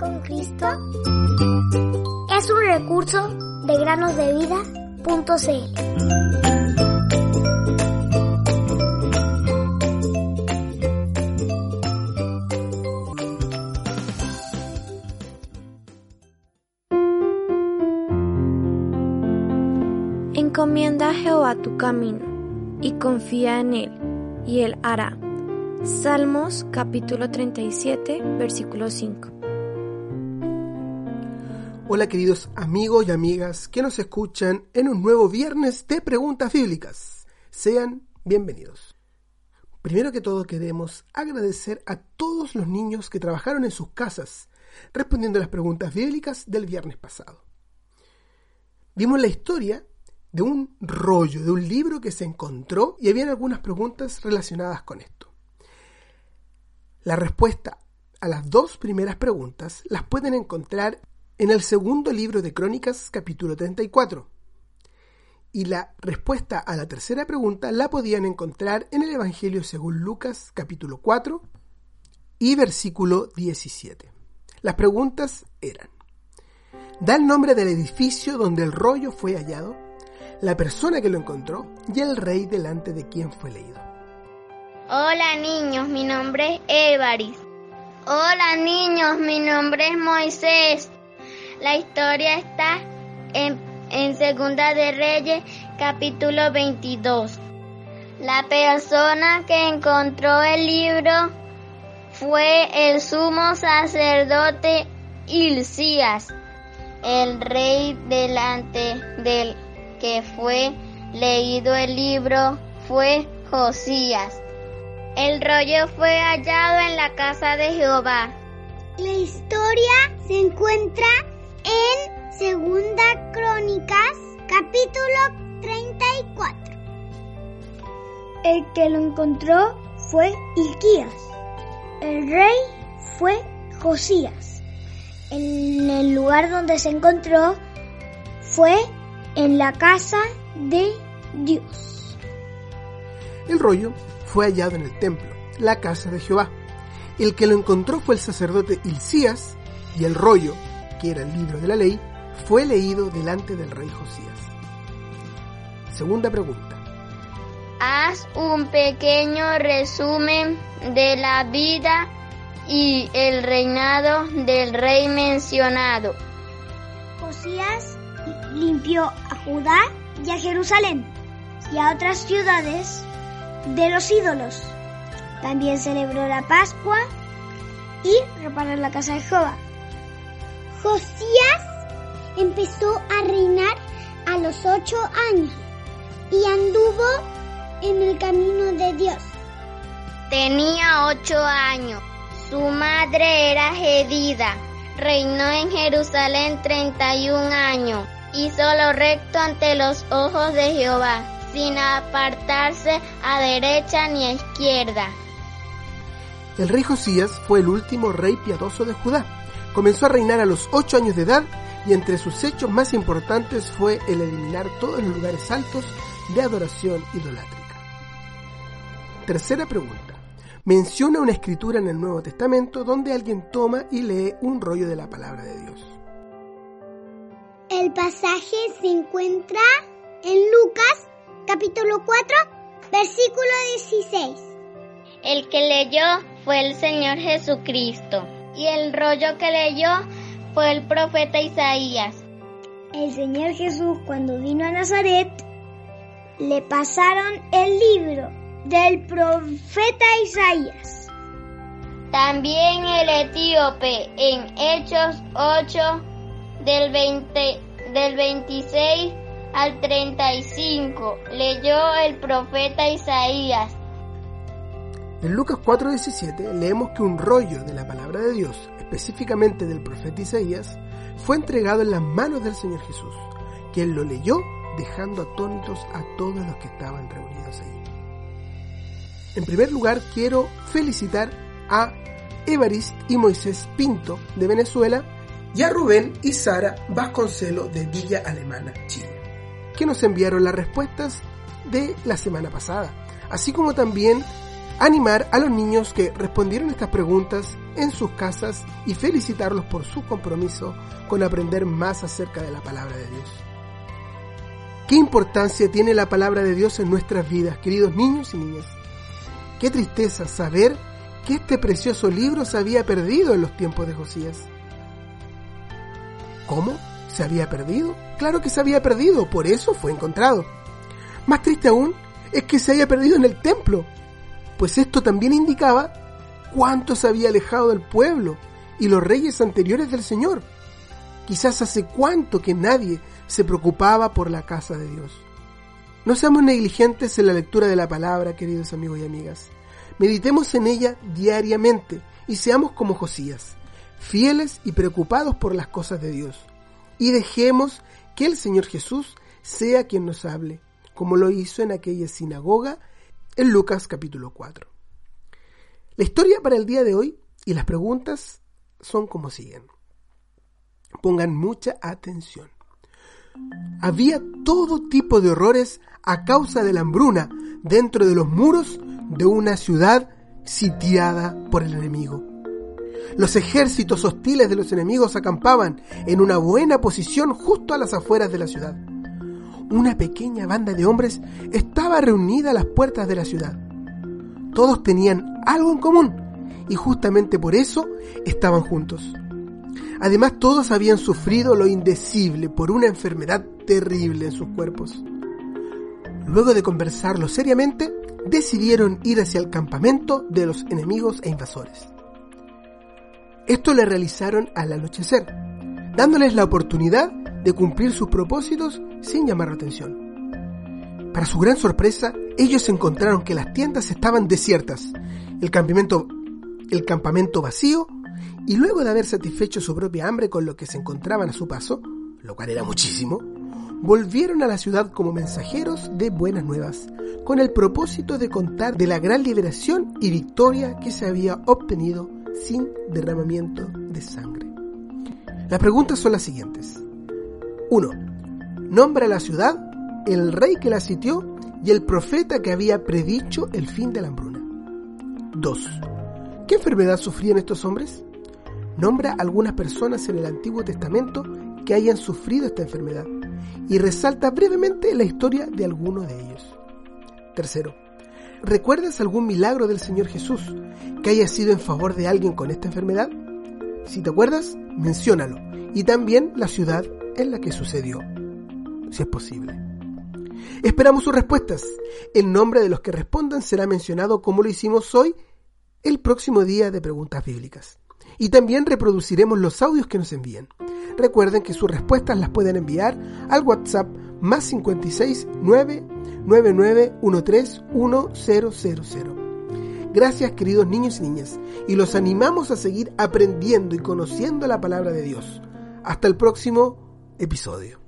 con Cristo es un recurso de granosdevida.cl. Encomienda a Jehová tu camino y confía en él, y él hará. Salmos capítulo 37, versículo 5. Hola queridos amigos y amigas que nos escuchan en un nuevo viernes de preguntas bíblicas. Sean bienvenidos. Primero que todo queremos agradecer a todos los niños que trabajaron en sus casas respondiendo las preguntas bíblicas del viernes pasado. Vimos la historia de un rollo, de un libro que se encontró y habían algunas preguntas relacionadas con esto. La respuesta a las dos primeras preguntas las pueden encontrar en el segundo libro de Crónicas capítulo 34. Y la respuesta a la tercera pregunta la podían encontrar en el Evangelio según Lucas capítulo 4 y versículo 17. Las preguntas eran, da el nombre del edificio donde el rollo fue hallado, la persona que lo encontró y el rey delante de quien fue leído. Hola niños, mi nombre es Evaris. Hola niños, mi nombre es Moisés. La historia está en, en Segunda de Reyes, capítulo 22. La persona que encontró el libro fue el sumo sacerdote Hilcías, el rey delante del que fue leído el libro fue Josías. El rollo fue hallado en la casa de Jehová. La historia se encuentra en Segunda Crónicas, capítulo 34. El que lo encontró fue Ilquías. El rey fue Josías. En el lugar donde se encontró fue en la casa de Dios. El rollo fue hallado en el templo, la casa de Jehová. El que lo encontró fue el sacerdote Hilcías, y el rollo, que era el libro de la ley, fue leído delante del rey Josías. Segunda pregunta. Haz un pequeño resumen de la vida y el reinado del rey mencionado. Josías limpió a Judá y a Jerusalén y a otras ciudades de los ídolos. También celebró la Pascua y reparó la casa de Jehová. Josías empezó a reinar a los ocho años y anduvo en el camino de Dios. Tenía ocho años. Su madre era Gedida. Reinó en Jerusalén 31 años. Hizo lo recto ante los ojos de Jehová sin apartarse a derecha ni a izquierda. El rey Josías fue el último rey piadoso de Judá. Comenzó a reinar a los ocho años de edad y entre sus hechos más importantes fue el eliminar todos los lugares altos de adoración idolátrica. Tercera pregunta. Menciona una escritura en el Nuevo Testamento donde alguien toma y lee un rollo de la palabra de Dios. El pasaje se encuentra en Lucas capítulo 4, versículo 16. El que leyó fue el Señor Jesucristo y el rollo que leyó fue el profeta Isaías. El Señor Jesús cuando vino a Nazaret le pasaron el libro del profeta Isaías. También el etíope en Hechos 8 del, 20, del 26 al 35 leyó el profeta Isaías. En Lucas 4:17 leemos que un rollo de la palabra de Dios, específicamente del profeta Isaías, fue entregado en las manos del Señor Jesús, quien lo leyó dejando atónitos a todos los que estaban reunidos allí. En primer lugar, quiero felicitar a Evarist y Moisés Pinto de Venezuela y a Rubén y Sara Vasconcelo de Villa Alemana, Chile que nos enviaron las respuestas de la semana pasada, así como también animar a los niños que respondieron estas preguntas en sus casas y felicitarlos por su compromiso con aprender más acerca de la palabra de Dios. ¿Qué importancia tiene la palabra de Dios en nuestras vidas, queridos niños y niñas? Qué tristeza saber que este precioso libro se había perdido en los tiempos de Josías. ¿Cómo? ¿Se había perdido? Claro que se había perdido, por eso fue encontrado. Más triste aún es que se haya perdido en el templo, pues esto también indicaba cuánto se había alejado del pueblo y los reyes anteriores del Señor. Quizás hace cuánto que nadie se preocupaba por la casa de Dios. No seamos negligentes en la lectura de la palabra, queridos amigos y amigas. Meditemos en ella diariamente y seamos como Josías, fieles y preocupados por las cosas de Dios. Y dejemos que el Señor Jesús sea quien nos hable, como lo hizo en aquella sinagoga en Lucas capítulo 4. La historia para el día de hoy y las preguntas son como siguen. Pongan mucha atención. Había todo tipo de horrores a causa de la hambruna dentro de los muros de una ciudad sitiada por el enemigo. Los ejércitos hostiles de los enemigos acampaban en una buena posición justo a las afueras de la ciudad. Una pequeña banda de hombres estaba reunida a las puertas de la ciudad. Todos tenían algo en común y justamente por eso estaban juntos. Además, todos habían sufrido lo indecible por una enfermedad terrible en sus cuerpos. Luego de conversarlo seriamente, decidieron ir hacia el campamento de los enemigos e invasores. Esto le realizaron al anochecer, dándoles la oportunidad de cumplir sus propósitos sin llamar la atención. Para su gran sorpresa, ellos encontraron que las tiendas estaban desiertas, el campamento, vacío y luego de haber satisfecho su propia hambre con lo que se encontraban a su paso, lo cual era muchísimo, volvieron a la ciudad como mensajeros de buenas nuevas, con el propósito de contar de la gran liberación y victoria que se había obtenido sin derramamiento de sangre. Las preguntas son las siguientes. 1. Nombra la ciudad, el rey que la sitió y el profeta que había predicho el fin de la hambruna. 2. ¿Qué enfermedad sufrían estos hombres? nombra algunas personas en el Antiguo Testamento que hayan sufrido esta enfermedad y resalta brevemente la historia de algunos de ellos. Tercero, ¿recuerdas algún milagro del Señor Jesús que haya sido en favor de alguien con esta enfermedad? Si te acuerdas, menciónalo y también la ciudad en la que sucedió, si es posible. Esperamos sus respuestas. El nombre de los que respondan será mencionado como lo hicimos hoy el próximo día de preguntas bíblicas y también reproduciremos los audios que nos envíen. Recuerden que sus respuestas las pueden enviar al WhatsApp más 56 999 Gracias queridos niños y niñas y los animamos a seguir aprendiendo y conociendo la palabra de Dios. Hasta el próximo episodio.